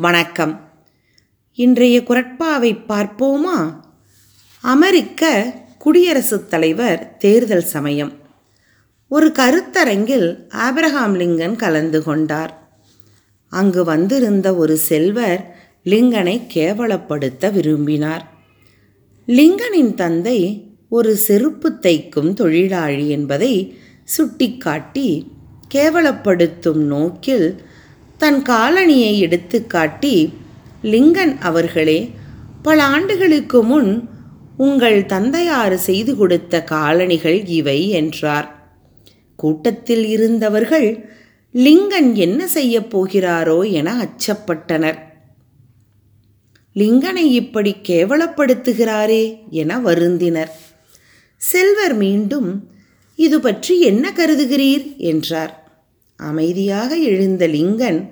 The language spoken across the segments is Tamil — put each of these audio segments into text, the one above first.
வணக்கம். இன்றைய குரட்பாவை பார்ப்போமா? அமெரிக்க குடியரசுத் தலைவர் தேர்தல் சமயம். ஒரு கருத்தரங்கில் ஆப்ரஹாம் லிங்கன் கலந்து கொண்டார். அங்கு வந்திருந்த ஒரு செல்வர் லிங்கனை கேவலப்படுத்த விரும்பினார். லிங்கனின் தந்தை ஒரு செருப்பு தைக்கும் தொழிலாளி என்பதை சுட்டிக்காட்டி கேவலப்படுத்தும் நோக்கில் தன் காலணியை எடுத்துக்காட்டி லிங்கன் அவர்களே பல ஆண்டுகளுக்கு முன் உங்கள் தந்தையாறு செய்து கொடுத்த காலணிகள் இவை என்றார். கூட்டத்தில் இருந்தவர்கள் லிங்கன் என்ன செய்யப் போகிறாரோ என அச்சப்பட்டனர். லிங்கனை இப்படி கேவலப்படுத்துகிறாரே என வருந்தினர். செல்வர் மீண்டும் இது பற்றி என்ன கருதுகிறீர்? என்றார். அமைதியாக எழுந்த லிங்கன்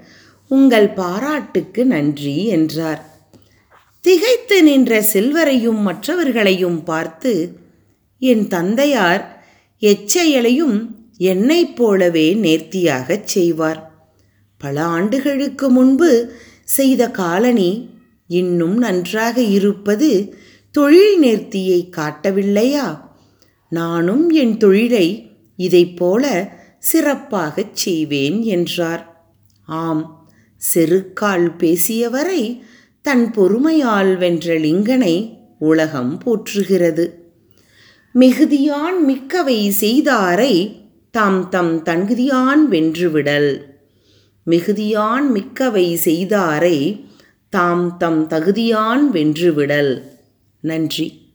உங்கள் பாராட்டுக்கு நன்றி என்றார். திகைத்து நின்ற செல்வரையும் மற்றவர்களையும் பார்த்து என் தந்தையார் எச்செயலையும் என்னைப் போலவே நேர்த்தியாகச் செய்வார். பல ஆண்டுகளுக்கு முன்பு செய்த காலனி இன்னும் நன்றாக இருப்பது தொழில் நேர்த்தியை காட்டவில்லையா? நானும் என் தொழிலை இதைப்போல சிறப்பாகச் செய்வேன் என்றார். ஆம் செருக்கால் பேசியவரை தன் பொறுமையால் வென்ற லிங்கனை உலகம் போற்றுகிறது. மிகுதியான் மிக்கவை செய்தாரை தாம் தம் தகுதியான் வென்றுவிடல். மிகுதியான் மிக்கவை செய்தாரை தாம் தம் தகுதியான் வென்றுவிடல். நன்றி.